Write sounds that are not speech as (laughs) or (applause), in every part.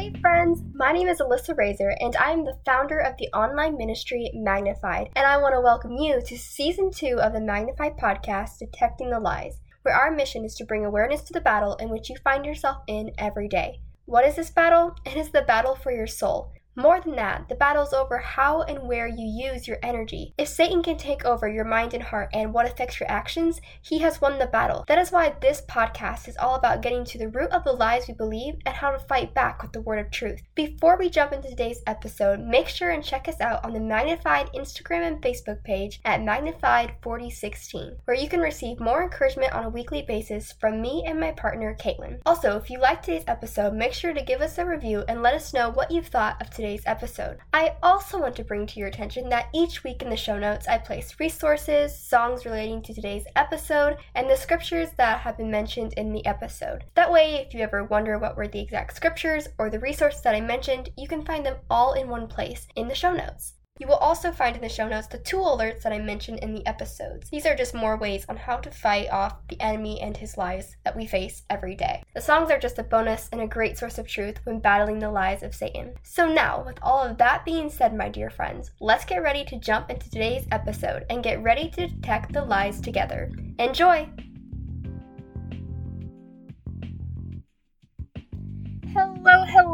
Hey friends, my name is Alyssa Razor and I am the founder of the online ministry Magnified, and I want to welcome you to season two of the Magnified podcast, Detecting the Lies, where our mission is to bring awareness to the battle in which you find yourself in every day. What is this battle? It is the battle for your soul. More than that, the battle's over how and where you use your energy. If Satan can take over your mind and heart and what affects your actions, he has won the battle. That is why this podcast is all about getting to the root of the lies we believe and how to fight back with the word of truth. Before we jump into today's episode, make sure and check us out on the Magnified Instagram and Facebook page at Magnified4016, where you can receive more encouragement on a weekly basis from me and my partner, Caitlin. Also, if you liked today's episode, make sure to give us a review and let us know what you've thought of today's today's episode. I also want to bring to your attention that each week in the show notes I place resources, songs relating to today's episode, and the scriptures that have been mentioned in the episode. That way, if you ever wonder what were the exact scriptures or the resources that I mentioned, you can find them all in one place in the show notes. You will also find in the show notes the tool alerts that I mentioned in the episodes. These are just more ways on how to fight off the enemy and his lies that we face every day. The songs are just a bonus and a great source of truth when battling the lies of Satan. So now, with all of that being said, my dear friends, let's get ready to jump into today's episode and get ready to detect the lies together. Enjoy!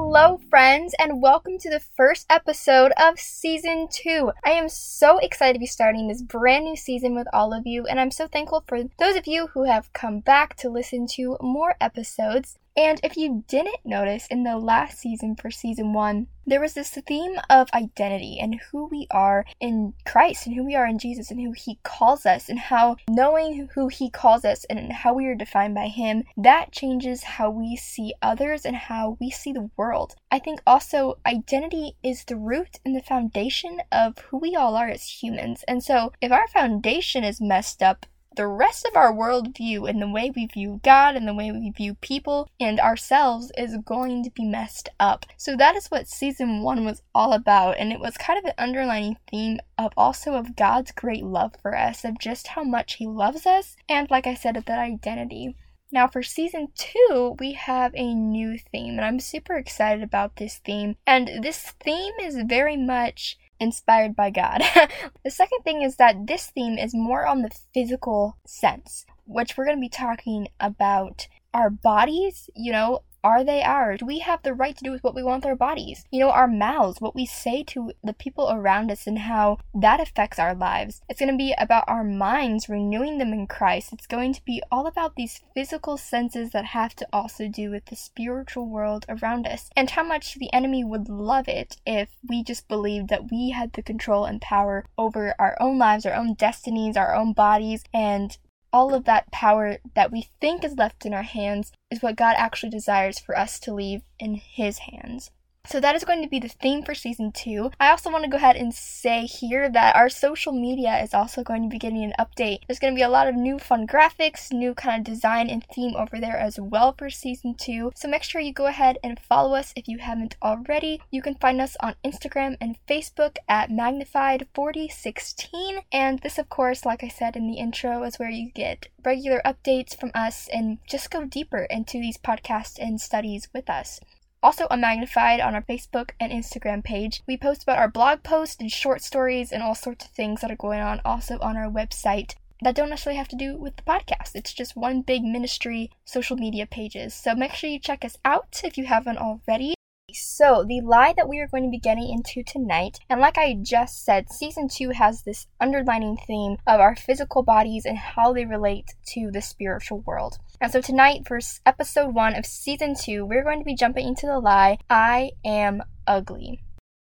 Hello, friends, and welcome to the first episode of season two. I am so excited to be starting this brand new season with all of you, and I'm so thankful for those of you who have come back to listen to more episodes. And if you didn't notice in the last season for season one, there was this theme of identity and who we are in Christ and who we are in Jesus and who He calls us and how knowing who He calls us and how we are defined by Him, that changes how we see others and how we see the world. I think also identity is the root and the foundation of who we all are as humans. And so if our foundation is messed up, the rest of our worldview and the way we view God and the way we view people and ourselves is going to be messed up. So that is what season one was all about, and it was kind of an underlining theme of also of God's great love for us, of just how much He loves us, and like I said, of that identity. Now, for season two, we have a new theme, and I'm super excited about this theme. And this theme is very much inspired by God. (laughs) the second thing is that this theme is more on the physical sense, which we're going to be talking about our bodies, you know, are they ours? Do we have the right to do with what we want with our bodies? You know, our mouths, what we say to the people around us, and how that affects our lives. It's going to be about our minds, renewing them in Christ. It's going to be all about these physical senses that have to also do with the spiritual world around us, and how much the enemy would love it if we just believed that we had the control and power over our own lives, our own destinies, our own bodies, and all of that power that we think is left in our hands is what God actually desires for us to leave in His hands. So that is going to be the theme for season two. I also want to go ahead and say here that our social media is also going to be getting an update. There's going to be a lot of new fun graphics, new kind of design and theme over there as well for season two. So make sure you go ahead and follow us if you haven't already. You can find us on Instagram and Facebook at Magnified4016. And this, of course, like I said in the intro, is where you get regular updates from us and just go deeper into these podcasts and studies with us also on Magnified on our Facebook and Instagram page. We post about our blog posts and short stories and all sorts of things that are going on also on our website that don't necessarily have to do with the podcast. It's just one big ministry social media pages. So make sure you check us out if you haven't already. So, the lie that we are going to be getting into tonight, and like I just said, season two has this underlining theme of our physical bodies and how they relate to the spiritual world. And so, tonight, for episode one of season two, we're going to be jumping into the lie I am ugly.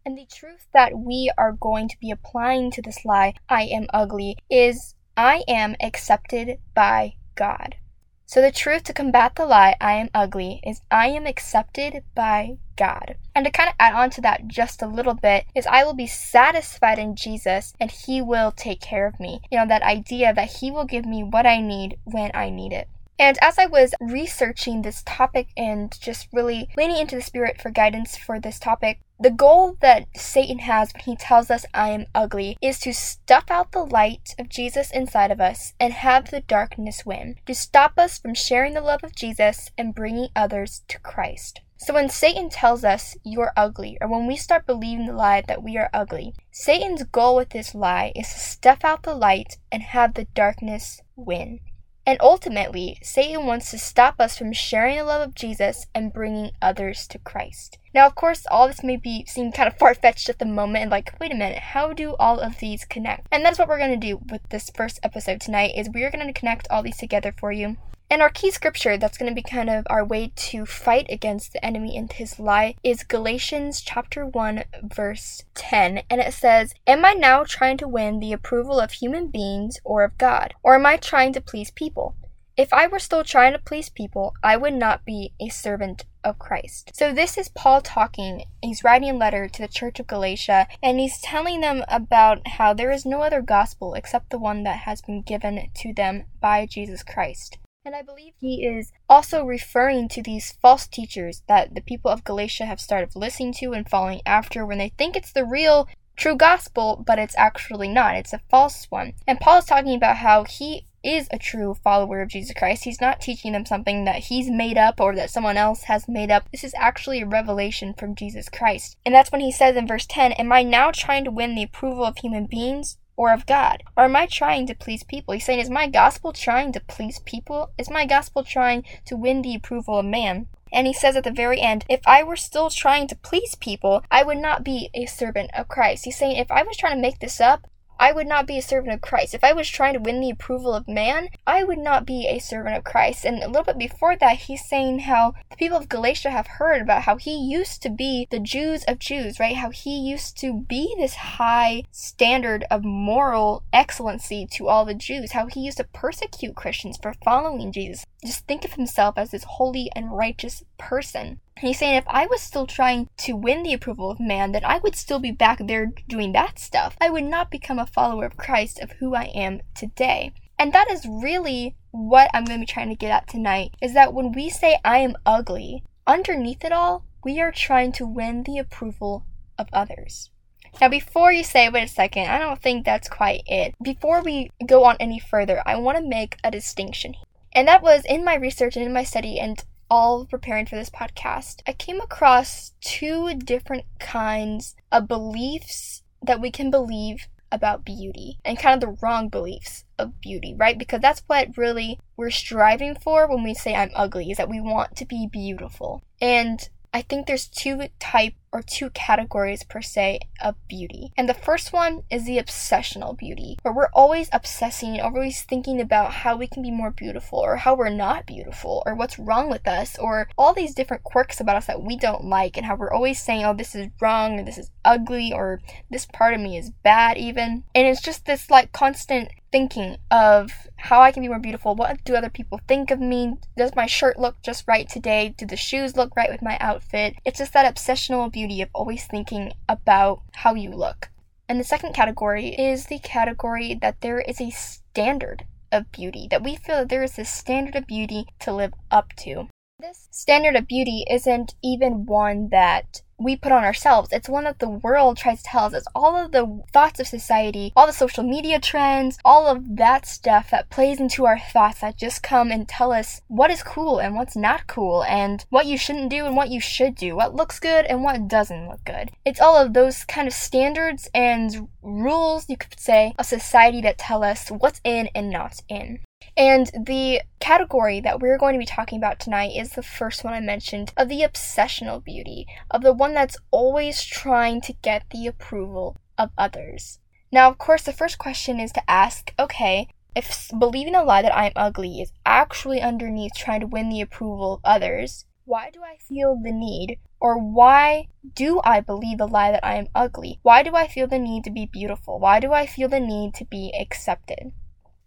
And the truth that we are going to be applying to this lie, I am ugly, is I am accepted by God. So the truth to combat the lie, I am ugly, is I am accepted by God. And to kind of add on to that just a little bit, is I will be satisfied in Jesus and He will take care of me. You know, that idea that He will give me what I need when I need it. And as I was researching this topic and just really leaning into the Spirit for guidance for this topic, the goal that Satan has when he tells us I am ugly is to stuff out the light of Jesus inside of us and have the darkness win, to stop us from sharing the love of Jesus and bringing others to Christ. So when Satan tells us you're ugly, or when we start believing the lie that we are ugly, Satan's goal with this lie is to stuff out the light and have the darkness win. And ultimately, Satan wants to stop us from sharing the love of Jesus and bringing others to Christ. Now, of course, all this may be seem kind of (laughs) far fetched at the moment, and like, wait a minute, how do all of these connect? And that's what we're going to do with this first episode tonight. Is we are going to connect all these together for you. And our key scripture that's going to be kind of our way to fight against the enemy and his lie is Galatians chapter 1 verse 10 and it says, "Am I now trying to win the approval of human beings or of God, or am I trying to please people?" If I were still trying to please people, I would not be a servant of Christ. So this is Paul talking. He's writing a letter to the church of Galatia and he's telling them about how there is no other gospel except the one that has been given to them by Jesus Christ. And I believe he is also referring to these false teachers that the people of Galatia have started listening to and following after when they think it's the real true gospel, but it's actually not. It's a false one. And Paul is talking about how he is a true follower of Jesus Christ. He's not teaching them something that he's made up or that someone else has made up. This is actually a revelation from Jesus Christ. And that's when he says in verse 10 Am I now trying to win the approval of human beings? Or of God? Or am I trying to please people? He's saying, Is my gospel trying to please people? Is my gospel trying to win the approval of man? And he says at the very end, if I were still trying to please people, I would not be a servant of Christ. He's saying, if I was trying to make this up, I would not be a servant of Christ. If I was trying to win the approval of man, I would not be a servant of Christ. And a little bit before that, he's saying how the people of Galatia have heard about how he used to be the Jews of Jews, right? How he used to be this high standard of moral excellency to all the Jews, how he used to persecute Christians for following Jesus. Just think of himself as this holy and righteous person. And he's saying if I was still trying to win the approval of man, then I would still be back there doing that stuff. I would not become a follower of Christ of who I am today. And that is really what I'm going to be trying to get at tonight is that when we say I am ugly, underneath it all, we are trying to win the approval of others. Now, before you say, wait a second, I don't think that's quite it. Before we go on any further, I want to make a distinction. And that was in my research and in my study, and all preparing for this podcast, I came across two different kinds of beliefs that we can believe about beauty and kind of the wrong beliefs of beauty, right? Because that's what really we're striving for when we say I'm ugly, is that we want to be beautiful. And I think there's two type or two categories per se of beauty. And the first one is the obsessional beauty, where we're always obsessing, always thinking about how we can be more beautiful or how we're not beautiful or what's wrong with us or all these different quirks about us that we don't like and how we're always saying, oh, this is wrong or this is ugly or this part of me is bad even. And it's just this like constant thinking of how I can be more beautiful. What do other people think of me? Does my shirt look just right today? Do the shoes look right with my outfit? It's just that obsessional beauty of always thinking about how you look. And the second category is the category that there is a standard of beauty, that we feel that there is a standard of beauty to live up to. This standard of beauty isn't even one that we put on ourselves. It's one that the world tries to tell us. It's all of the thoughts of society, all the social media trends, all of that stuff that plays into our thoughts that just come and tell us what is cool and what's not cool, and what you shouldn't do and what you should do, what looks good and what doesn't look good. It's all of those kind of standards and rules, you could say, of society that tell us what's in and not in. And the category that we're going to be talking about tonight is the first one I mentioned of the obsessional beauty, of the one that's always trying to get the approval of others. Now, of course, the first question is to ask okay, if believing a lie that I'm ugly is actually underneath trying to win the approval of others, why do I feel the need, or why do I believe the lie that I am ugly? Why do I feel the need to be beautiful? Why do I feel the need to be accepted?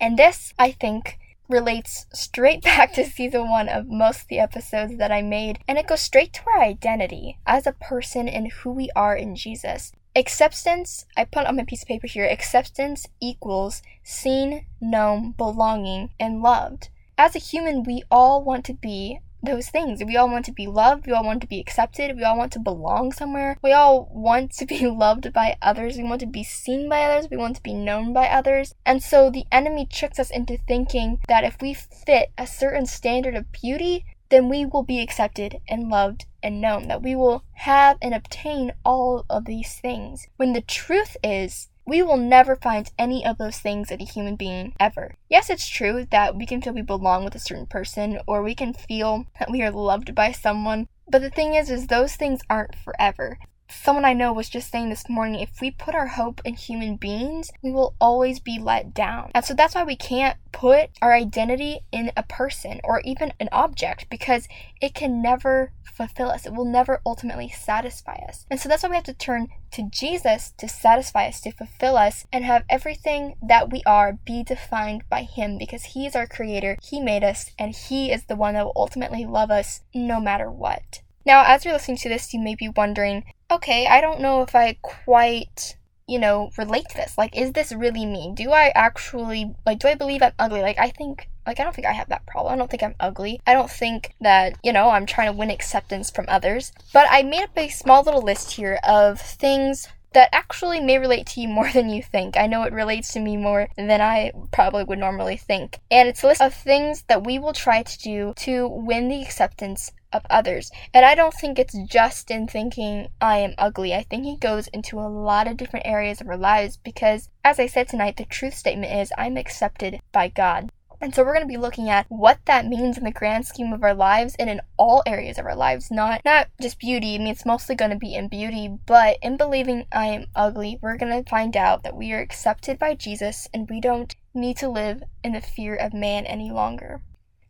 And this, I think, relates straight (laughs) back to season one of most of the episodes that I made, and it goes straight to our identity as a person and who we are in Jesus. Acceptance, I put on my piece of paper here, acceptance equals seen, known, belonging, and loved. As a human, we all want to be those things. We all want to be loved. We all want to be accepted. We all want to belong somewhere. We all want to be (laughs) loved by others. We want to be seen by others. We want to be known by others. And so the enemy tricks us into thinking that if we fit a certain standard of beauty, then we will be accepted and loved and known, that we will have and obtain all of these things. When the truth is, we will never find any of those things in a human being ever. Yes, it's true that we can feel we belong with a certain person or we can feel that we are loved by someone, but the thing is is those things aren't forever someone I know was just saying this morning if we put our hope in human beings, we will always be let down. And so that's why we can't put our identity in a person or even an object because it can never fulfill us. It will never ultimately satisfy us. And so that's why we have to turn to Jesus to satisfy us, to fulfill us, and have everything that we are be defined by Him because He is our creator, He made us, and He is the one that will ultimately love us no matter what. Now, as you're listening to this, you may be wondering, okay, I don't know if I quite, you know, relate to this. Like, is this really me? Do I actually, like, do I believe I'm ugly? Like, I think, like, I don't think I have that problem. I don't think I'm ugly. I don't think that, you know, I'm trying to win acceptance from others. But I made up a small little list here of things that actually may relate to you more (laughs) than you think. I know it relates to me more than I probably would normally think. And it's a list of things that we will try to do to win the acceptance of others. And I don't think it's just in thinking I am ugly. I think it goes into a lot of different areas of our lives because, as I said tonight, the truth statement is I'm accepted by God. And so we're going to be looking at what that means in the grand scheme of our lives and in all areas of our lives, not not just beauty. I mean, it's mostly going to be in beauty, but in believing I am ugly, we're going to find out that we are accepted by Jesus and we don't need to live in the fear of man any longer.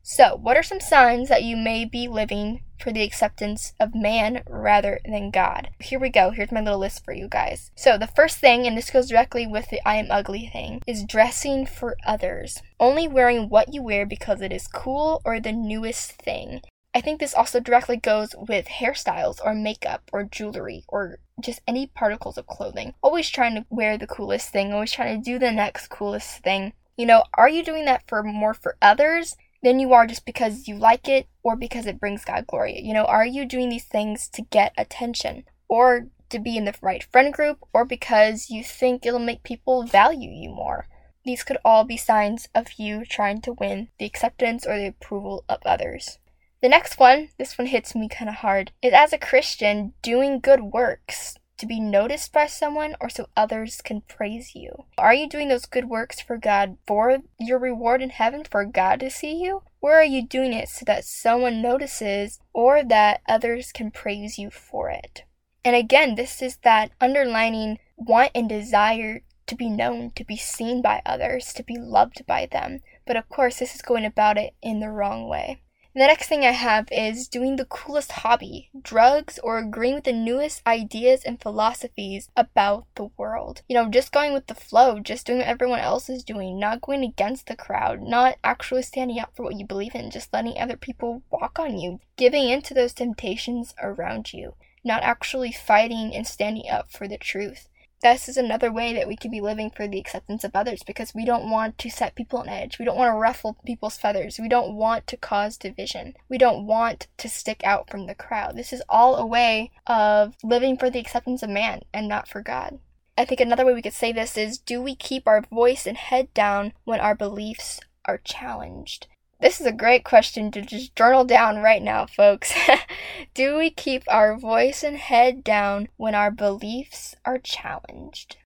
So, what are some signs that you may be living for the acceptance of man rather than God? Here we go. Here's my little list for you guys. So, the first thing, and this goes directly with the I am ugly thing, is dressing for others. Only wearing what you wear because it is cool or the newest thing. I think this also directly goes with hairstyles or makeup or jewelry or just any particles of clothing. Always trying to wear the coolest thing, always trying to do the next coolest thing. You know, are you doing that for more for others than you are just because you like it or because it brings God glory. You know, are you doing these things to get attention or to be in the right friend group or because you think it'll make people value you more? These could all be signs of you trying to win the acceptance or the approval of others. The next one, this one hits me kind of hard, is as a Christian, doing good works to be noticed by someone or so others can praise you? Are you doing those good works for God for your reward in heaven, for God to see you? Or are you doing it so that someone notices or that others can praise you for it? And again, this is that underlining want and desire to be known, to be seen by others, to be loved by them. But of course, this is going about it in the wrong way. The next thing I have is doing the coolest hobby, drugs, or agreeing with the newest ideas and philosophies about the world. You know, just going with the flow, just doing what everyone else is doing, not going against the crowd, not actually standing up for what you believe in, just letting other people walk on you, giving in to those temptations around you, not actually fighting and standing up for the truth this is another way that we could be living for the acceptance of others because we don't want to set people on edge. We don't want to ruffle people's feathers. We don't want to cause division. We don't want to stick out from the crowd. This is all a way of living for the acceptance of man and not for God. I think another way we could say this is do we keep our voice and head down when our beliefs are challenged? This is a great question to just journal down right now, folks. (laughs) Do we keep our voice and head down when our beliefs are challenged?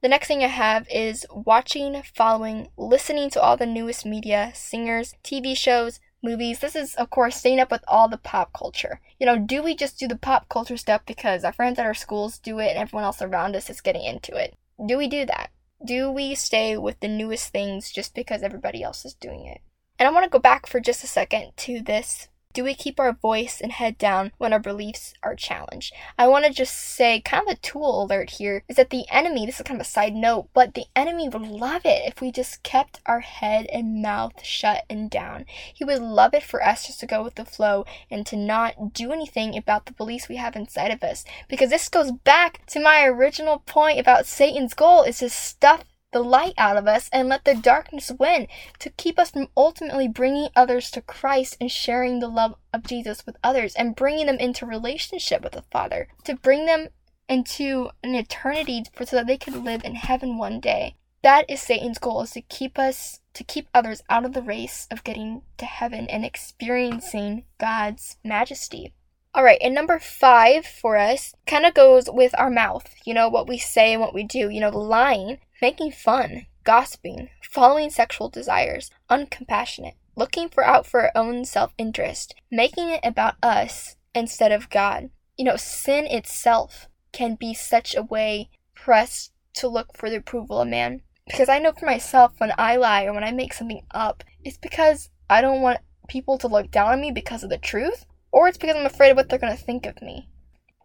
The next thing I have is watching, following, listening to all the newest media, singers, TV shows, movies. This is, of course, staying up with all the pop culture. You know, do we just do the pop culture stuff because our friends at our schools do it and everyone else around us is getting into it? Do we do that? Do we stay with the newest things just because everybody else is doing it? And I want to go back for just a second to this do we keep our voice and head down when our beliefs are challenged? I want to just say, kind of a tool alert here, is that the enemy, this is kind of a side note, but the enemy would love it if we just kept our head and mouth shut and down. He would love it for us just to go with the flow and to not do anything about the beliefs we have inside of us. Because this goes back to my original point about Satan's goal is to stuff the light out of us and let the darkness win to keep us from ultimately bringing others to Christ and sharing the love of Jesus with others and bringing them into relationship with the Father, to bring them into an eternity for, so that they could live in heaven one day. That is Satan's goal is to keep us to keep others out of the race of getting to heaven and experiencing God's majesty. All right, and number five for us kind of goes with our mouth. You know, what we say and what we do. You know, the lying, making fun, gossiping, following sexual desires, uncompassionate, looking for out for our own self interest, making it about us instead of God. You know, sin itself can be such a way us to look for the approval of man. Because I know for myself, when I lie or when I make something up, it's because I don't want people to look down on me because of the truth, or it's because I'm afraid of what they're going to think of me.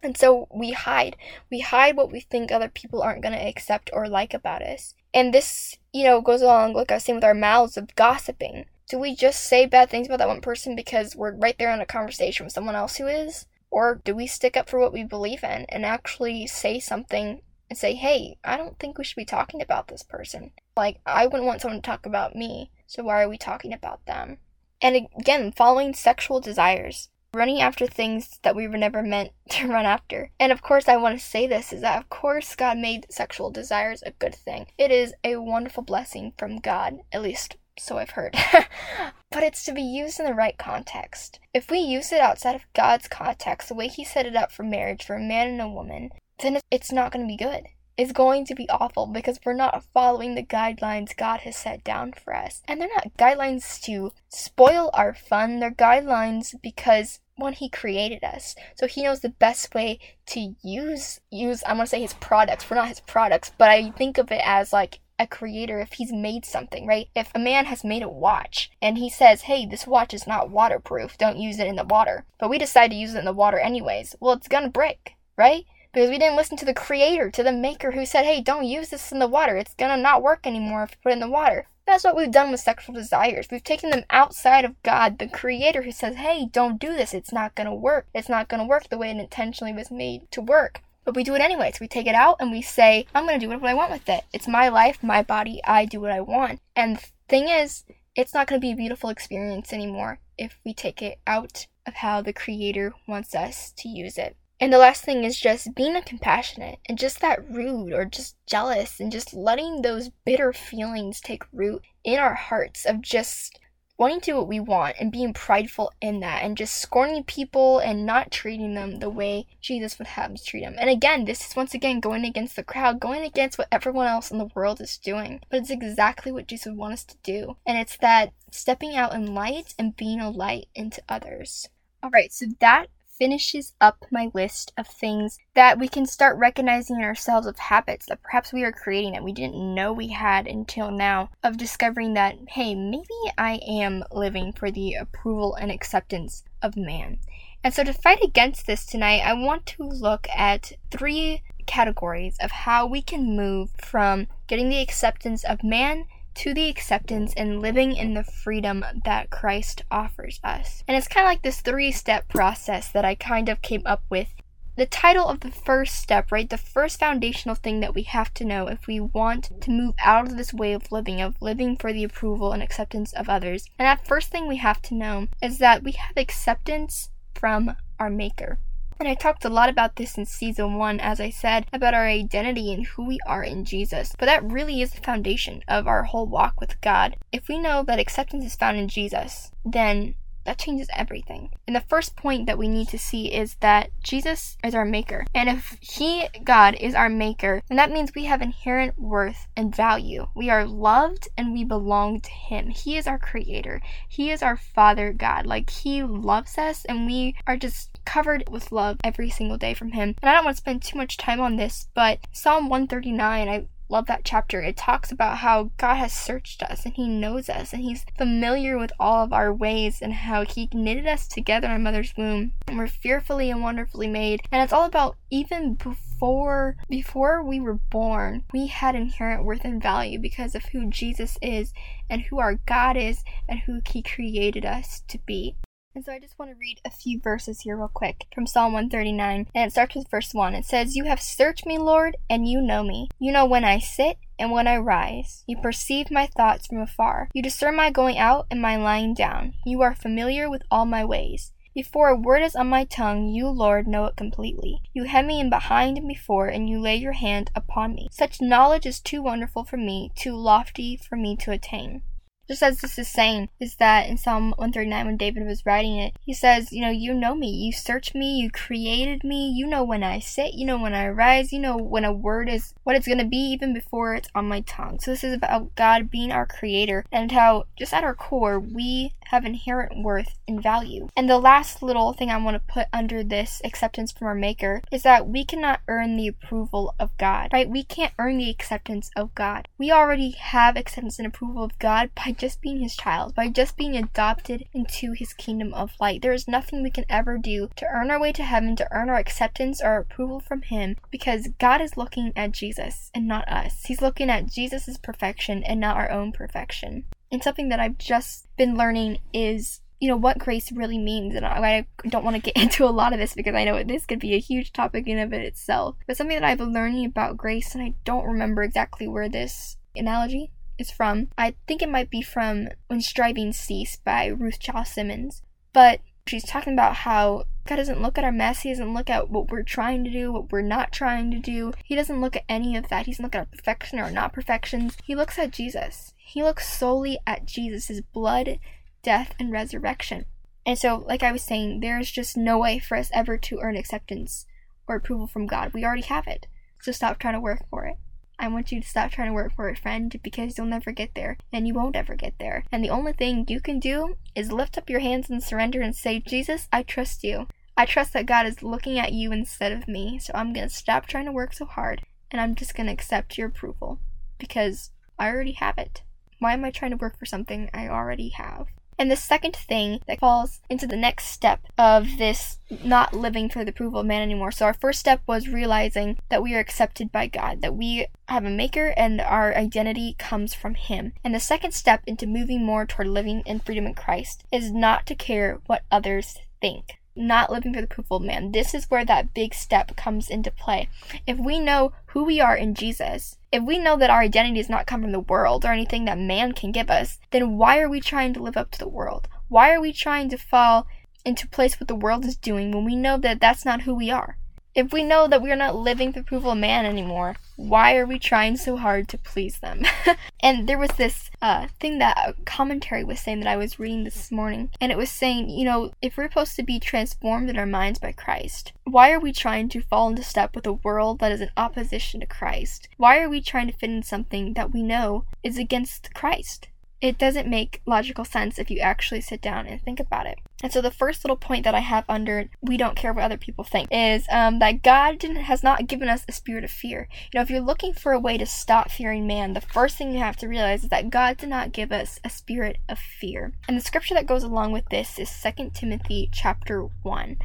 And so we hide. We hide what we think other people aren't going to accept or like about us. And this, you know, goes along, like I was saying, with our mouths of gossiping. Do we just say bad things about that one person because we're right there in a conversation with someone else who is? Or do we stick up for what we believe in and actually say something and say, hey, I don't think we should be talking about this person? Like, I wouldn't want someone to talk about me, so why are we talking about them? And again, following sexual desires running after things that we were never meant (laughs) to run after. And of course, I want to say this is that, of course, God made sexual desires a good thing. It is a wonderful blessing from God, at least so I've heard. (laughs) but it's to be used in the right context. If we use it outside of God's context, the way He set it up for marriage for a man and a woman, then it's not going to be good is going to be awful because we're not following the guidelines God has set down for us. And they're not guidelines to spoil our fun, they're guidelines because when he created us. So he knows the best way to use use I'm gonna say his products. We're not his products, but I think of it as like a creator if he's made something, right? If a man has made a watch and he says, hey, this watch is not waterproof, don't use it in the water, but we decide to use it in the water anyways, well, it's gonna break, right? because we didn't listen to the creator, to the maker who said, hey, don't use this in the water. It's gonna not work anymore if you put it in the water. That's what we've done with sexual desires. We've taken them outside of God, the creator who says, hey, don't do this. It's not gonna work. It's not gonna work the way it intentionally was made to work. But we do it anyways. We take it out and we say, I'm gonna do whatever I want with it. It's my life, my body, I do what I want. And the thing is, it's not gonna be a beautiful experience anymore if we take it out of how the creator wants us to use it. And the last thing is just being compassionate and just that rude or just jealous and just letting those bitter feelings take root in our hearts of just wanting to do what we want and being prideful in that and just scorning people and not treating them the way Jesus would have us treat them. And again, this is once again going against the crowd, going against what everyone else in the world is doing. But it's exactly what Jesus would want us to do. And it's that stepping out in light and being a light into others. All right, so that finishes up my list of things that we can start recognizing in ourselves of habits that perhaps we are creating that we didn't know we had until now, of discovering that, hey, maybe I am living for the approval and acceptance of man. And so to fight against this tonight, I want to look at three categories of how we can move from getting the acceptance of man to the acceptance and living in the freedom that Christ offers us. And it's kind of like this three step process that I kind of came up with. The title of the first step, right? The first foundational thing that we have to know if we want to move out of this way of living, of living for the approval and acceptance of others. And that first thing we have to know is that we have acceptance from our Maker. And I talked a lot about this in season one, as I said, about our identity and who we are in Jesus. But that really is the foundation of our whole walk with God. If we know that acceptance is found in Jesus, then that changes everything. And the first point that we need to see is that Jesus is our maker. And if He, God, is our maker, then that means we have inherent worth and value. We are loved and we belong to Him. He is our creator, He is our Father God. Like, He loves us and we are just covered with love every single day from Him. And I don't want to spend too much time on this, but Psalm 139, I love that chapter. It talks about how God has searched us and He knows us and He's familiar with all of our ways and how He knitted us together in mother's womb. And we're fearfully and wonderfully made. And it's all about even before before we were born, we had inherent worth and value because of who Jesus is and who our God is and who He created us to be. And so I just want to read a few verses here, real quick, from Psalm 139. And it starts with verse 1. It says, You have searched me, Lord, and you know me. You know when I sit and when I rise. You perceive my thoughts from afar. You discern my going out and my lying down. You are familiar with all my ways. Before a word is on my tongue, you, Lord, know it completely. You hem me in behind and before, and you lay your hand upon me. Such knowledge is too wonderful for me, too lofty for me to attain. Just as this is saying, is that in Psalm 139, when David was writing it, he says, You know, you know me, you search me, you created me, you know when I sit, you know when I rise, you know when a word is what it's going to be even before it's on my tongue. So this is about God being our creator and how, just at our core, we have inherent worth and value. And the last little thing I want to put under this acceptance from our Maker is that we cannot earn the approval of God, right? We can't earn the acceptance of God. We already have acceptance and approval of God by just being His child, by just being adopted into His kingdom of light. There is nothing we can ever do to earn our way to heaven, to earn our acceptance or approval from Him, because God is looking at Jesus and not us. He's looking at Jesus' perfection and not our own perfection. And something that I've just been learning is you know what grace really means and I, don't want to get (laughs) into a lot of this because i know this could be a huge topic in of it itself but something that i've been learning about grace and i don't remember exactly where this analogy is from i think it might be from when Strivings Cease by Ruth Chou Simons but she's talking about how God doesn't look at our mess. He doesn't look at what we're trying to do, what we're not trying to do. He doesn't look at any of that. He doesn't look at our perfection or not perfections. He looks at Jesus. He looks solely at Jesus, blood, death, and resurrection. And so, like I was saying, there's just no way for us ever to earn acceptance or approval from God. We already have it. So stop trying to work for it. I want you to stop trying to work for it, friend, because you'll never get there, and you won't ever get there. And the only thing you can do is lift up your hands and surrender and say, Jesus, I trust you. I trust that God is looking at you instead of me, so I'm going to stop trying to work so hard, and I'm just going to accept your approval, because I already have it. Why am I trying to work for something I already have? And the second thing that falls into the next step of this not living for the approval of man anymore. So, our first step was realizing that we are accepted by God, that we have a maker and our identity comes from Him. And the second step into moving more toward living in freedom in Christ is not to care what others think not living for the approval of man. This is where that big step comes into play. If we know who we are in Jesus, if we know that our identity does not come from the world or anything that man can give us, then why are we trying to live up to the world? Why are we trying to fall into place what the world is doing when we know that that's not who we are? If we know that we are not living for the approval of man anymore, why are we trying so hard to please them? (laughs) and there was this uh, thing that a commentary was saying that I was reading this morning, and it was saying, you know, if we're supposed to be transformed in our minds by Christ, why are we trying to fall into step with a world that is in opposition to Christ? Why are we trying to fit in something that we know is against Christ? It doesn't make logical sense if you actually sit down and think about it. And so the first little point that I have under we don't care what other people think is um, that God has not given us a spirit of fear. You know, if you're looking for a way to stop fearing man, the first thing you have to realize is that God did not give us a spirit of fear. And the scripture that goes along with this is 2 Timothy chapter 1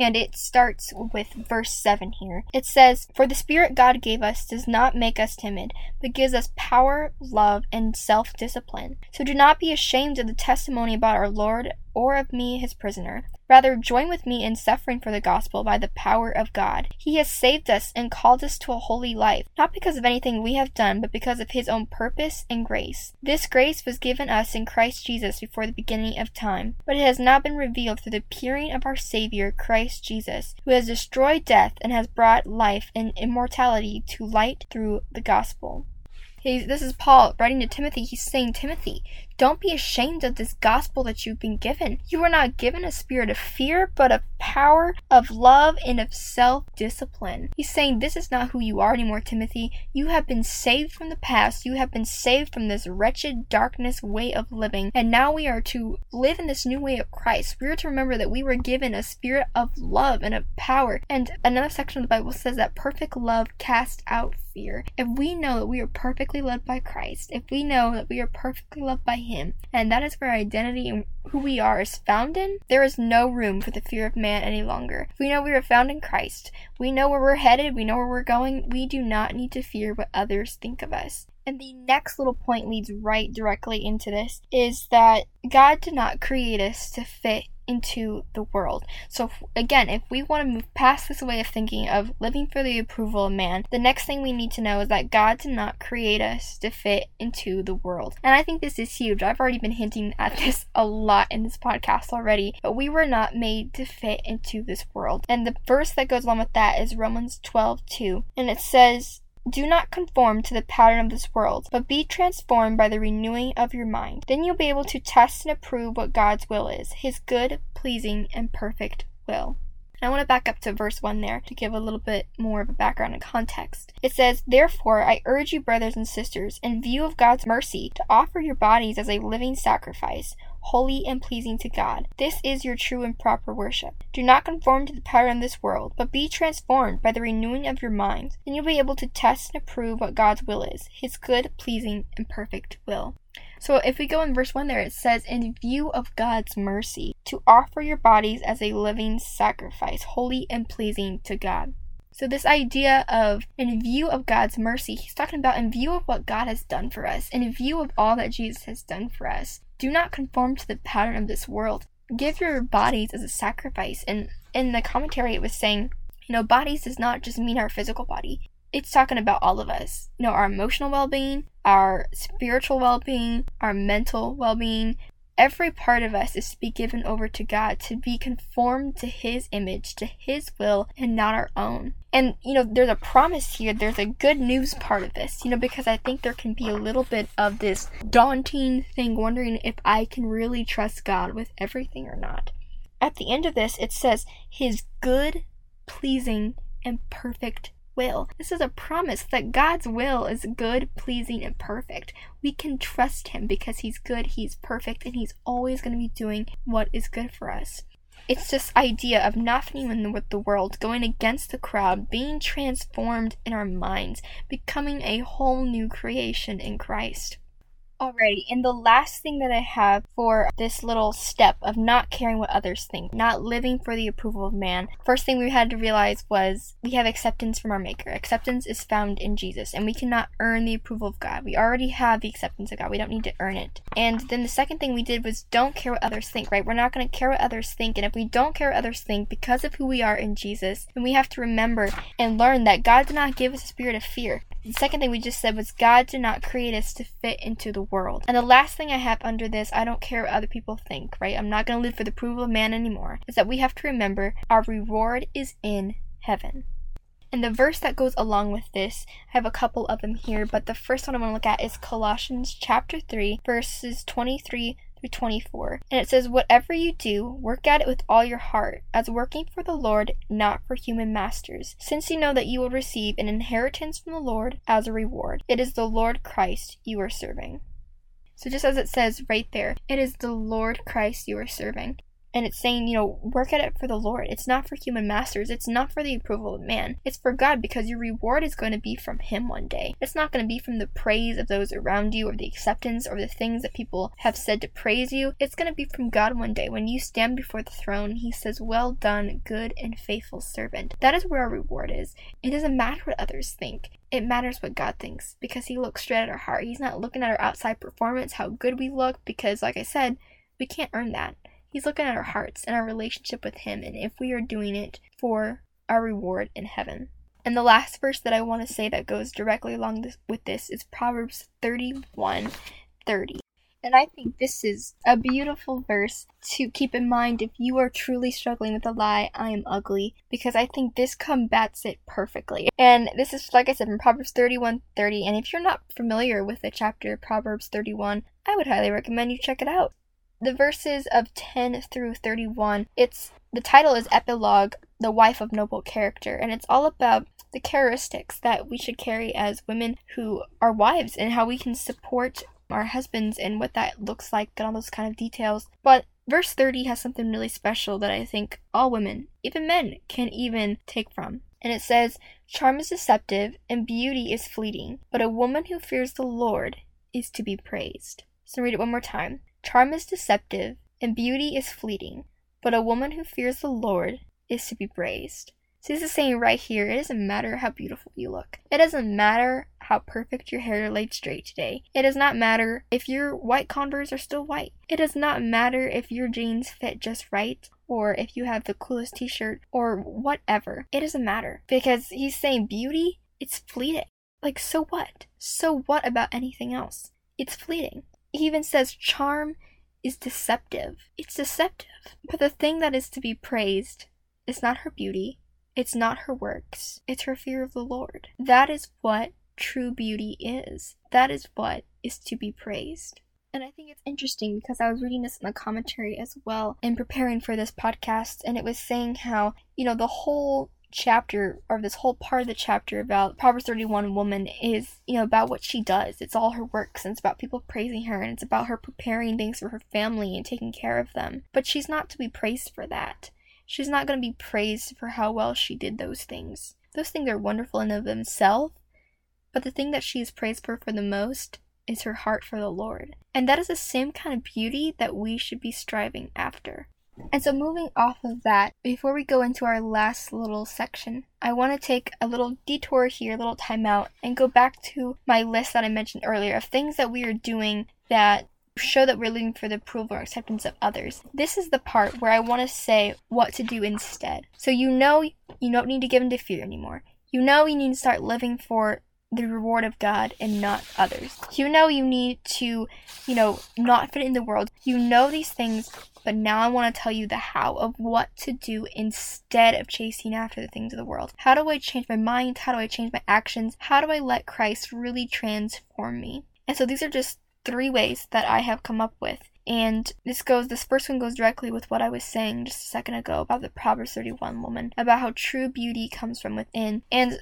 and it starts with verse 7 here. It says, For the Spirit God gave us does not make us timid, but gives us power, love, and self discipline. So do not be ashamed of the testimony about our Lord or of me, his prisoner. Rather, join with me in suffering for the gospel by the power of God. He has saved us and called us to a holy life, not because of anything we have done, but because of his own purpose and grace. This grace was given us in Christ Jesus before the beginning of time, but it has now been revealed through the appearing of our Savior, Christ Jesus, who has destroyed death and has brought life and immortality to light through the gospel. He, this is Paul writing to Timothy. He's saying, Timothy, don't be ashamed of this gospel that you've been given. You were not given a spirit of fear, but of power, of love, and of self discipline. He's saying this is not who you are anymore, Timothy. You have been saved from the past. You have been saved from this wretched darkness way of living. And now we are to live in this new way of Christ. We are to remember that we were given a spirit of love and of power. And another section of the Bible says that perfect love casts out fear. If we know that we are perfectly loved by Christ, if we know that we are perfectly loved by him, and that is where identity and who we are is found in, there is no room for the fear of man any longer. We know we are found in Christ, we know where we're headed, we know where we're going, we do not need to fear what others think of us. And the next little point leads right directly into this is that God did not create us to fit into the world. So, if, again, if we want to move past this way of thinking of living for the approval of man, the next thing we need to know is that God did not create us to fit into the world. And I think this is huge. I've already been hinting at this a lot in this podcast already, but we were not made to fit into this world. And the verse that goes along with that is Romans 12 2. And it says, Do not conform to the pattern of this world, but be transformed by the renewing of your mind. Then you'll be able to test and approve what God's will is, his good, pleasing, and perfect will. I want to back up to verse 1 there to give a little bit more of a background and context. It says, Therefore, I urge you, brothers and sisters, in view of God's mercy, to offer your bodies as a living sacrifice, holy and pleasing to God. This is your true and proper worship. Do not conform to the pattern of this world, but be transformed by the renewing of your mind. Then you'll be able to test and approve what God's will is, his good, pleasing, and perfect will. So if we go in verse 1 there, it says, In view of God's mercy, to offer your bodies as a living sacrifice, holy and pleasing to God. So, this idea of in view of God's mercy, he's talking about in view of what God has done for us, in view of all that Jesus has done for us. Do not conform to the pattern of this world. Give your bodies as a sacrifice. And in the commentary, it was saying, you know, bodies does not just mean our physical body, it's talking about all of us. You know, our emotional well being, our spiritual well being, our mental well being. Every part of us is to be given over to God, to be conformed to His image, to His will, and not our own. And, you know, there's a promise here, there's a good news part of this, you know, because I think there can be a little bit of this daunting thing, wondering if I can really trust God with everything or not. At the end of this, it says, His good, pleasing, and perfect will. This is a promise that God's will is good, pleasing, and perfect. We can trust Him because He's good, He's perfect, and He's always going to be doing what is good for us. It's this idea of not fitting with the world, going against the crowd, being transformed in our minds, becoming a whole new creation in Christ. Alrighty, and the last thing that I have for this little step of not caring what others think, not living for the approval of man, first thing we had to realize was we have acceptance from our Maker. Acceptance is found in Jesus, and we cannot earn the approval of God. We already have the acceptance of God, we don't need to earn it. And then the second thing we did was don't care what others think, right? We're not going to care what others think, and if we don't care what others think because of who we are in Jesus, then we have to remember and learn that God did not give us a spirit of fear. The second thing we just said was God did not create us to fit into the world. And the last thing I have under this, I don't care what other people think, right? I'm not going to live for the approval of man anymore, is that we have to remember our reward is in heaven. And the verse that goes along with this, I have a couple of them here, but the first one I want to look at is Colossians chapter 3, verses 23 through 24. And it says, Whatever you do, work at it with all your heart, as working for the Lord, not for human masters, since you know that you will receive an inheritance from the Lord as a reward. It is the Lord Christ you are serving. So, just as it says right there, it is the Lord Christ you are serving and it's saying, you know, work at it for the Lord. It's not for human masters. It's not for the approval of man. It's for God because your reward is going to be from Him one day. It's not going to be from the praise of those around you or the acceptance or the things that people have said to praise you. It's going to be from God one day. When you stand before the throne, He says, Well done, good and faithful servant. That is where our reward is. It doesn't matter what others think. It matters what God thinks because He looks straight at our heart. He's not looking at our outside performance, how good we look, because, like I said, we can't earn that. He's looking at our hearts and our relationship with Him, and if we are doing it for our reward in heaven. And the last verse that I want to say that goes directly along this, with this is Proverbs 31 30. And I think this is a beautiful verse to keep in mind if you are truly struggling with the lie, I am ugly, because I think this combats it perfectly. And this is, like I said, from Proverbs 31 30. And if you're not familiar with the chapter Proverbs 31, I would highly recommend you check it out the verses of 10 through 31 it's the title is epilogue the wife of noble character and it's all about the characteristics that we should carry as women who are wives and how we can support our husbands and what that looks like and all those kind of details. But verse 30 has something really special that i think all women even men can even take from. And it says charm is deceptive and beauty is fleeting but a woman who fears the lord is to be praised. So read it one more time Charm is deceptive, and beauty is fleeting, but a woman who fears the Lord is to be praised. So this is saying right here, it doesn't matter how beautiful you look. It doesn't matter how perfect your hair is laid straight today. It does not matter if your white Converse are still white. It does not matter if your jeans fit just right or if you have the coolest t-shirt or whatever. It doesn't matter because he's saying beauty, it's fleeting. Like so what? So what about anything else? It's fleeting. He even says charm is deceptive. It's deceptive. But the thing that is to be praised is not her beauty, It's not her works, it's her fear of the Lord. That is what true beauty is. That is what is to be praised. And I think it's interesting because I was reading this in the commentary as well in preparing for this podcast, and it was saying how, you know, the whole chapter or this whole part of the chapter about Proverbs 31 woman is, you know, about what she does. It's all her works and it's about people praising her and it's about her preparing things for her family and taking care of them. But she's not to be praised for that. She's not going to be praised for how well she did those things. Those things are wonderful in of themselves, but the thing that she is praised for for the most is her heart for the Lord. And that is the same kind of beauty that we should be striving after. And so, moving off of that, before we go into our last little section, I want to take a little detour here, a little timeout, and go back to my list that I mentioned earlier of things that we are doing that show that we're looking for the approval or acceptance of others. This is the part where I want to say what to do instead. So, you know, you don't need to give in to fear anymore. You know, you need to start living for the reward of God and not others. You know you need to, you know, not fit in the world. You know these things, but now I want to tell you the how of what to do instead of chasing after the things of the world. How do I change my mind? How do I change my actions? How do I let Christ really transform me? And so these are just three ways that I have come up with. And this goes, this first one goes directly with what I was saying just a second ago about the Proverbs 31 woman, about how true beauty comes from within. And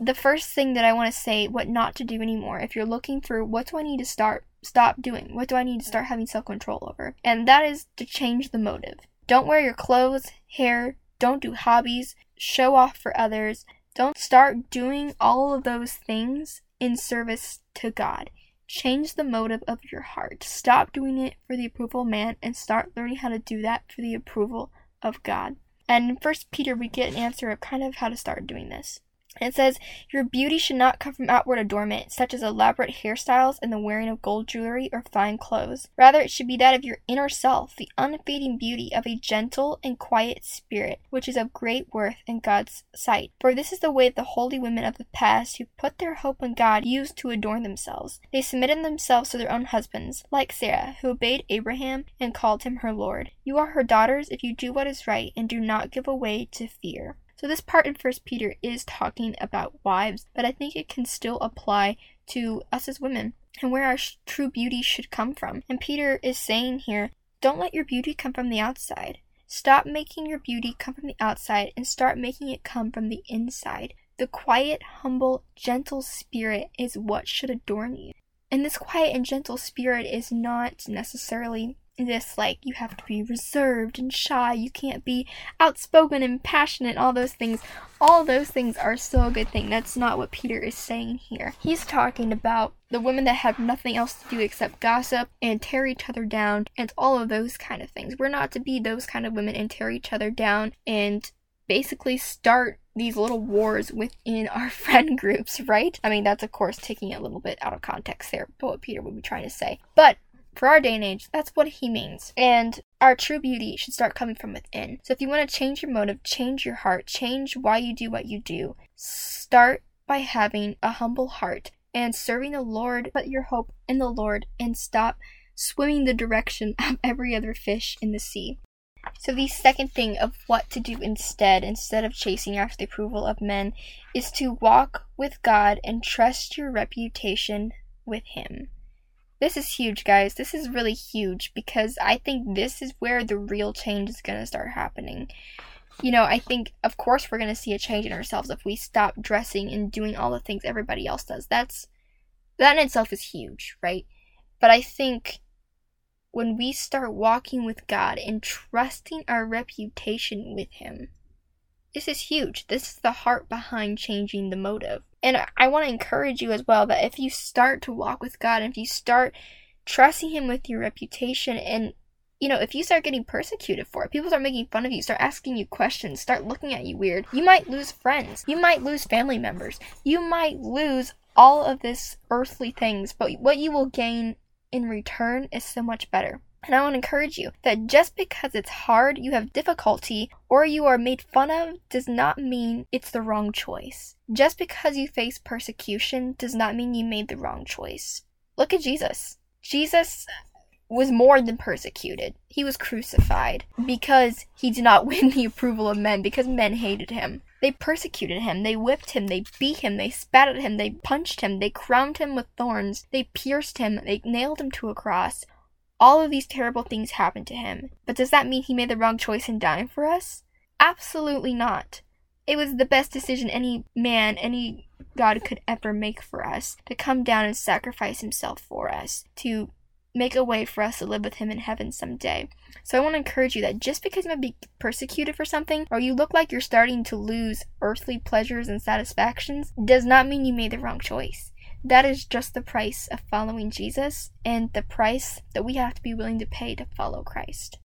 the first thing that I want to say what not to do anymore if you're looking for what do I need to start stop doing? What do I need to start having self-control over? And that is to change the motive. Don't wear your clothes, hair, don't do hobbies, show off for others. Don't start doing all of those things in service to God. Change the motive of your heart. Stop doing it for the approval of man and start learning how to do that for the approval of God. And in First Peter, we get an answer of kind of how to start doing this. It says, Your beauty should not come from outward adornment, such as elaborate hairstyles and the wearing of gold jewelry or fine clothes. Rather, it should be that of your inner self, the unfading beauty of a gentle and quiet spirit, which is of great worth in God's sight. For this is the way the holy women of the past, who put their hope in God, used to adorn themselves. They submitted themselves to their own husbands, like Sarah, who obeyed Abraham and called him her Lord. You are her daughters if you do what is right and do not give way to fear. So this part in First Peter is talking about wives, but I think it can still apply to us as women and where our sh- true beauty should come from. And Peter is saying here, don't let your beauty come from the outside. Stop making your beauty come from the outside and start making it come from the inside. The quiet, humble, gentle spirit is what should adorn you. And this quiet and gentle spirit is not necessarily this like you have to be reserved and shy you can't be outspoken and passionate all those things all those things are still a good thing that's not what peter is saying here he's talking about the women that have nothing else to do except gossip and tear each other down and all of those kind of things we're not to be those kind of women and tear each other down and basically start these little wars within our (laughs) friend groups, right? I mean, that's of course taking it a little bit out of context there, but what Peter would be trying to say. But for our day and age, that's what he means. And our true beauty should start coming from within. So if you want to change your motive, change your heart, change why you do what you do, start by having a humble heart and serving the Lord. Put your hope in the Lord and stop swimming the direction (laughs) of every other fish in the sea. So the second thing of what to do instead, instead of chasing after the approval of men, is to walk with God and trust your reputation with Him. This is huge, guys. This is really huge because I think this is where the real change is going to start happening. You know, I think, of course, we're going to see a change in ourselves if we stop dressing and doing all the things everybody else does. That's, that in itself is huge, right? But I think when we start walking with God and trusting our reputation with Him, this is huge. This is the heart behind changing the motive. And I want to encourage you as well that if you start to walk with God, if you start trusting Him with your reputation, and you know, if you start getting persecuted for it, people start making fun of you, start asking you questions, start looking at you weird, you might lose friends, you might lose family members, you might lose all of this earthly things, but what you will gain in return is so much better. And I want to encourage you that just because it's hard, you have difficulty, or you are made fun of, does not mean it's the wrong choice. Just because you face persecution does not mean you made the wrong choice. Look at Jesus. Jesus was more than persecuted. He was crucified because he did not (laughs) win the approval of men, because men hated him. They persecuted him, they whipped him, they beat him, they spat at him, they punched him, they crowned him with thorns, they pierced him, they nailed him to a cross. All of these terrible things happened to him. But does that mean he made the wrong choice in dying for us? Absolutely not. It was the best decision any man, any God could ever make for us to come down and sacrifice himself for us, to make a way for us to live with him in heaven someday. So I want to encourage you that just because you might be persecuted for something or you look like you're starting to lose earthly pleasures and satisfactions does not mean you made the wrong choice. That is just the price of following Jesus and the price that we have to be willing to pay to follow Christ.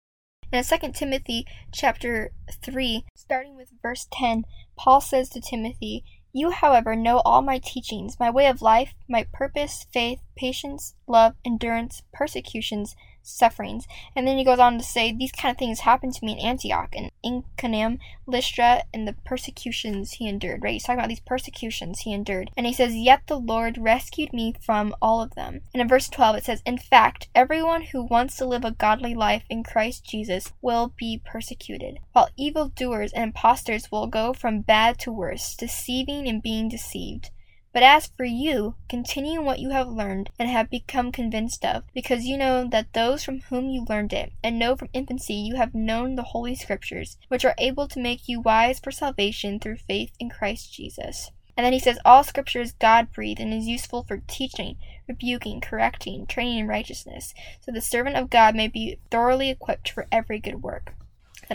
In 2 Timothy chapter 3, starting with verse 10, Paul says to Timothy, You, however, know all my teachings, my way of life, my purpose, faith, patience, love, endurance, persecutions, sufferings. And then he goes on to say, These kind of things happened to me in Antioch and Iconium, Lystra, and the persecutions he endured, right? He's talking about these persecutions he endured. And he says, Yet the Lord rescued me from all of them. And in verse 12 it says, In fact, everyone who wants to live a godly life in Christ Jesus will be persecuted, while evildoers and impostors will go from bad to worse, deceiving and being deceived. But as for you, continue in what you have learned and have become convinced of, because you know that those from whom you learned it, and know from infancy you have known the Holy Scriptures, which are able to make you wise for salvation through faith in Christ Jesus. And then he says, All scripture is God breathed and is useful for teaching, rebuking, correcting, training in righteousness, so the servant of God may be thoroughly equipped for every good work.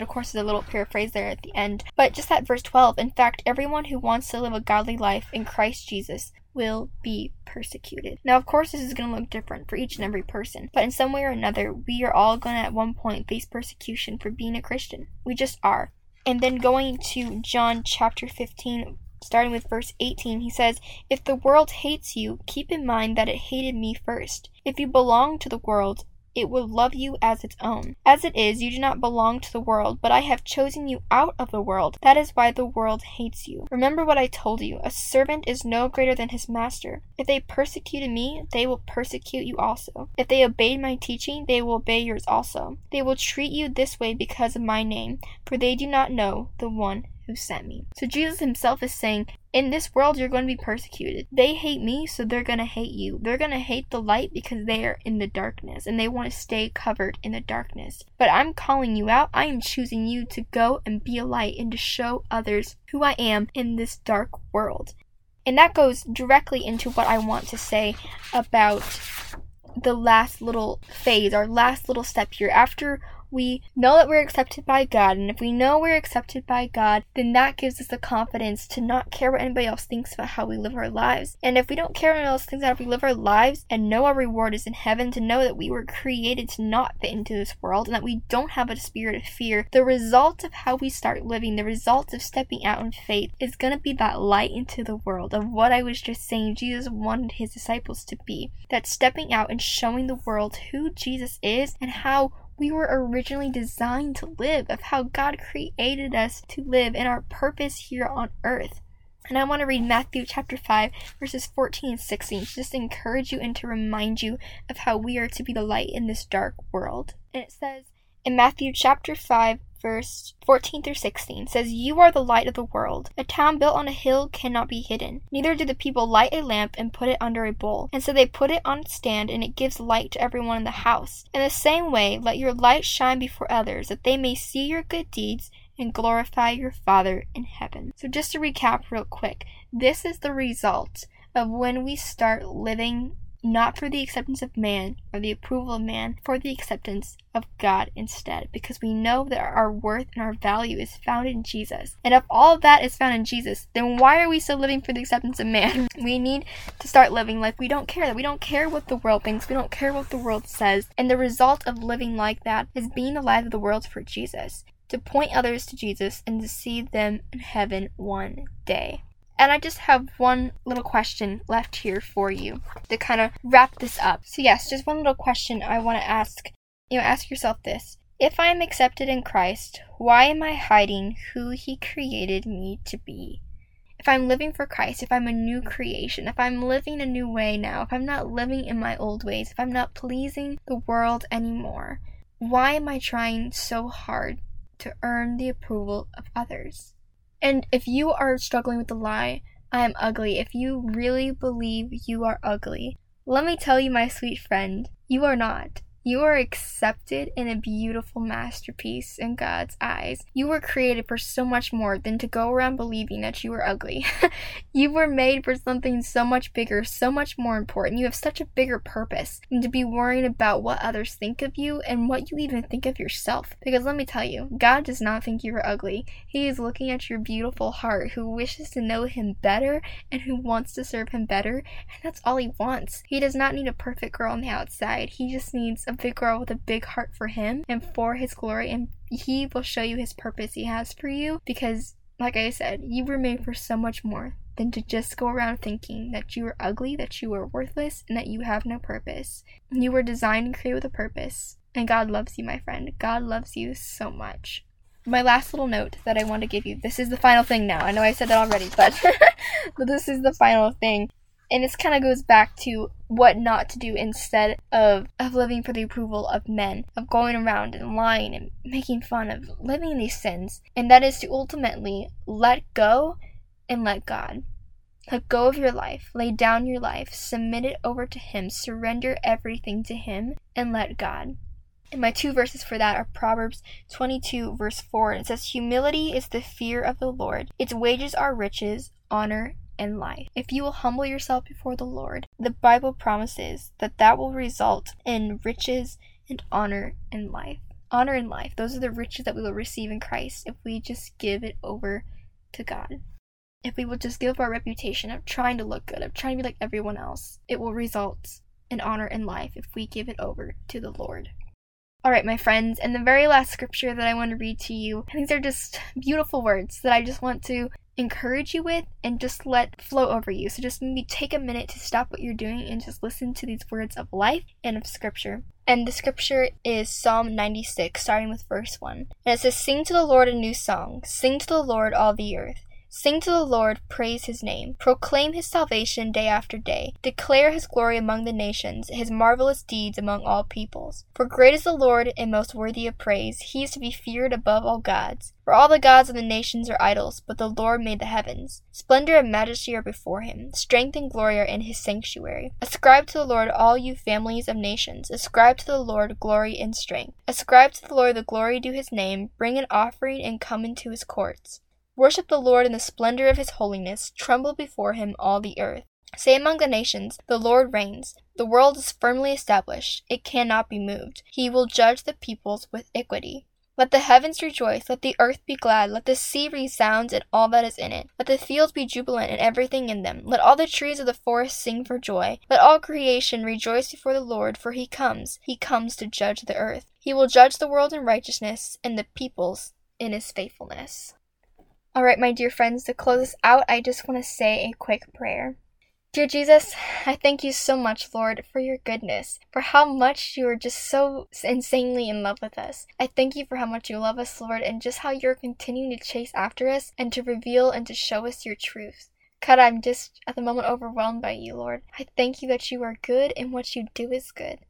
Of course, is a little paraphrase there at the end. But just that verse 12 in fact, everyone who wants to live a godly life in Christ Jesus will be persecuted. Now, of course, this is going to look different for each and every person, but in some way or another, we are all going to at one point face persecution for being a Christian. We just are. And then going to John chapter 15, starting with verse 18, he says, If the world hates you, keep in mind that it hated me first. If you belong to the world, it will love you as its own. As it is, you do not belong to the world, but I have chosen you out of the world. That is why the world hates you. Remember what I told you a servant is no greater than his master. If they persecuted me, they will persecute you also. If they obeyed my teaching, they will obey yours also. They will treat you this way because of my name, for they do not know the one who sent me. So Jesus himself is saying, in this world you're going to be persecuted. They hate me, so they're going to hate you. They're going to hate the light because they are in the darkness and they want to stay covered in the darkness. But I'm calling you out. I am choosing you to go and be a light and to show others who I am in this dark world. And that goes directly into what I want to say about the last little phase, our last little step here. After we know that we're accepted by God, and if we know we're accepted by God, then that gives us the confidence to not care what anybody else thinks about how we live our lives. And if we don't care what anyone else thinks about how we live our lives and know our reward is in heaven, to know that we were created to not fit into this world and that we don't have a spirit of fear, the result of how we start living, the result of stepping out in faith is going to be that light into the world of what I was just saying Jesus wanted his disciples to be. That stepping out and showing the world who Jesus is and how we were originally designed to live, of how God created us to live, and our purpose here on earth. And I want to read Matthew chapter 5, verses 14 and 16, to just encourage you and to remind you of how we are to be the light in this dark world. And it says in Matthew chapter 5, verse 14 through 16 says, You are the light of the world. A town built on a hill cannot be hidden. Neither do the people light a lamp and put it under a bowl. And so they put it on a stand, and it gives light to everyone in the house. In the same way, let your light shine before others, that they may see your good deeds and glorify your Father in heaven. So, just to recap real quick, this is the result of when we start living not for the acceptance of man or the approval of man, for the acceptance of God instead, because we know that our worth and our value is found in Jesus. And if all of that is found in Jesus, then why are we still living for the acceptance of man? (laughs) We need to start living like we don't care, that we don't care what the world thinks, we don't care what the world says. And the result of living like that is being the light of the world for Jesus, to point others to Jesus and to see them in heaven one day. And I just have one little question left here for you to kind of wrap this up. So, yes, just one little question I want to ask. You know, ask yourself this If I am accepted in Christ, why am I hiding who He created me to be? if I'm living for Christ, if I'm a new creation, if I'm living a new way now, if I'm not living in my old ways, if I'm not pleasing the world anymore, why am I trying so hard to earn the approval of others? And if you are struggling with the lie, I am ugly, if you really believe you are ugly, let me tell you, my sweet friend, you are not. You are accepted in a beautiful masterpiece in God's eyes. You were created for so much more than to go around believing that you were ugly. (laughs) you were made for something so much bigger, so much more important. You have such a bigger purpose than to be worrying about what others think of you and what you even think of yourself. Because let me tell you, God does not think you are ugly. He is looking at your beautiful heart who wishes to know Him better and who wants to serve Him better, and that's all He wants. He does not need a perfect girl on the outside. He just needs a big girl with a big heart for him and for his glory, and he will show you his purpose he has for you because, like I said, you were made for so much more than to just go around thinking that you are ugly, that you are worthless, and that you have no purpose. You were designed and created with a purpose. And God loves you, my friend. God loves you so much. My last little note that I want to give you this is the final thing now. I know I said that already, but (laughs) this is the final thing and this kind of goes back to what not to do instead of of living for the approval of men of going around and lying and making fun of living these sins and that is to ultimately let go and let god let go of your life lay down your life submit it over to him surrender everything to him and let god and my two verses for that are Proverbs 22, verse 4. And it says, Humility is the fear of the Lord. Its wages are riches, honor, in life. If you will humble yourself before the Lord, the Bible promises that that will result in riches and honor in life. Honor in life. Those are the riches that we will receive in Christ if we just give it over to God. If we will just give up our reputation of trying to look good, of trying to be like everyone else, it will result in honor in life if we give it over to the Lord. All right, my friends, and the very last scripture that I want to read to you, these are just beautiful words that I just want to encourage you with and just let flow over you. So just maybe take a minute to stop what you're doing and just listen to these words of life and of scripture. And the scripture is Psalm 96, starting with verse 1. And it says, Sing to the Lord a new song, sing to the Lord all the earth. Sing to the Lord, praise his name. Proclaim his salvation day after day. Declare his glory among the nations, his marvelous deeds among all peoples. For great is the Lord and most worthy of praise. He is to be feared above all gods. For all the gods of the nations are idols, but the Lord made the heavens. Splendor and majesty are before him. Strength and glory are in his sanctuary. Ascribe to the Lord all you families of nations. Ascribe to the Lord glory and strength. Ascribe to the Lord the glory due his name. Bring an offering and come into his courts. Worship the Lord in the splendor of his holiness. Tremble before him, all the earth. Say among the nations, The Lord reigns. The world is firmly established. It cannot be moved. He will judge the peoples with equity. Let the heavens rejoice, let the earth be glad, let the sea resound and all that is in it. Let the fields be jubilant and everything in them. Let all the trees of the forest sing for joy. Let all creation rejoice before the Lord, for he comes. He comes to judge the earth. He will judge the world in righteousness and the peoples in his faithfulness. All right, my dear friends, to close this out, I just want to say a quick prayer. Dear Jesus, I thank you so much, Lord, for your goodness, for how much you are just so insanely in love with us. I thank you for how much you love us, Lord, and just how you're continuing to chase after us and to reveal and to show us your truth. God, I'm just at the moment overwhelmed by you, Lord. I thank you that you are good and what you do is good.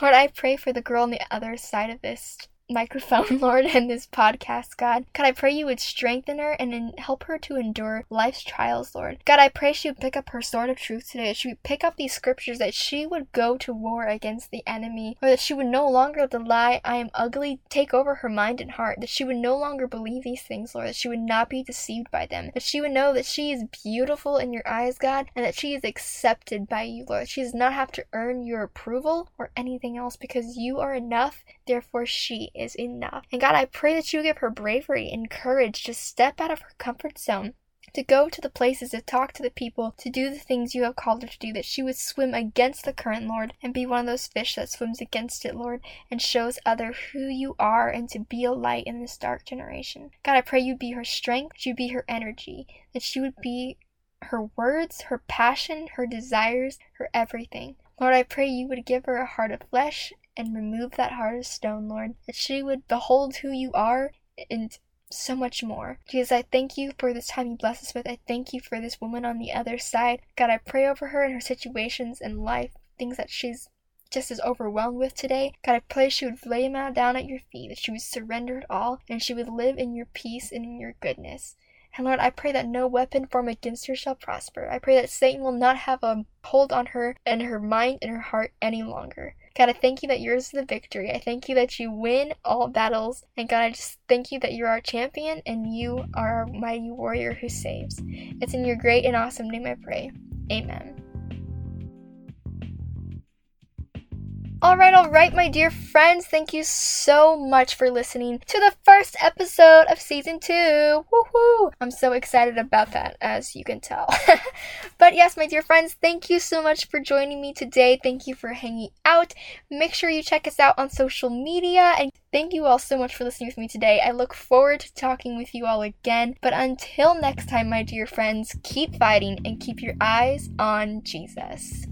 Lord, I pray for the girl on the other side of this microphone, (laughs) Lord, and this podcast, God. God, I pray you would strengthen her and help her to endure life's trials, Lord. God, I pray she would pick up her sword of truth today, she would pick up these scriptures, that she would go to war against the enemy, or that she would no longer let the lie, I am ugly, take over her mind and heart, that she would no longer believe these things, Lord, that she would not be deceived by them, that she would know that she is beautiful in your eyes, God, and that she is accepted by you, Lord. She does not have to earn your approval or anything else because you are enough, therefore she is enough. And God, I pray that you give her bravery and courage to step out of her comfort zone to go to the places, to talk to the people, to do the things you have called her to do, that she would swim against the current, Lord, and be one of those fish that swims against it, Lord, and shows other who you are and to be a light in this dark generation. God, I pray you be her strength, you be her energy, that she would be her words, her passion, her desires, her everything. Lord, I pray you would give her a heart of flesh and remove that heart of stone, Lord, that she would behold who you are and so much more. Jesus, I thank you for this time you bless us with. I thank you for this woman on the other side. God, I pray over her and her situations and life, things that she's just as overwhelmed with today. God, I pray she would lay them out down at your feet, that she would surrender it all, and she would live in your peace and in your goodness. And Lord, I pray that no weapon formed against her shall prosper. I pray that Satan will not have a hold on her and her mind and her heart any longer. God, I thank you that yours is the victory. I thank you that you win all battles. And God, I just thank you that you're our champion and you are our mighty warrior who saves. It's in your great and awesome name I pray. Amen. All right, all right, my dear friends, thank you so much for listening to the first episode of season two. Woohoo! I'm so excited about that, as you can tell. (laughs) but yes, my dear friends, thank you so much for joining me today. Thank you for hanging out. Make sure you check us out on social media and thank you all so much for listening with me today. I look forward to talking with you all again. But until next time, my dear friends, keep fighting and keep your eyes on Jesus.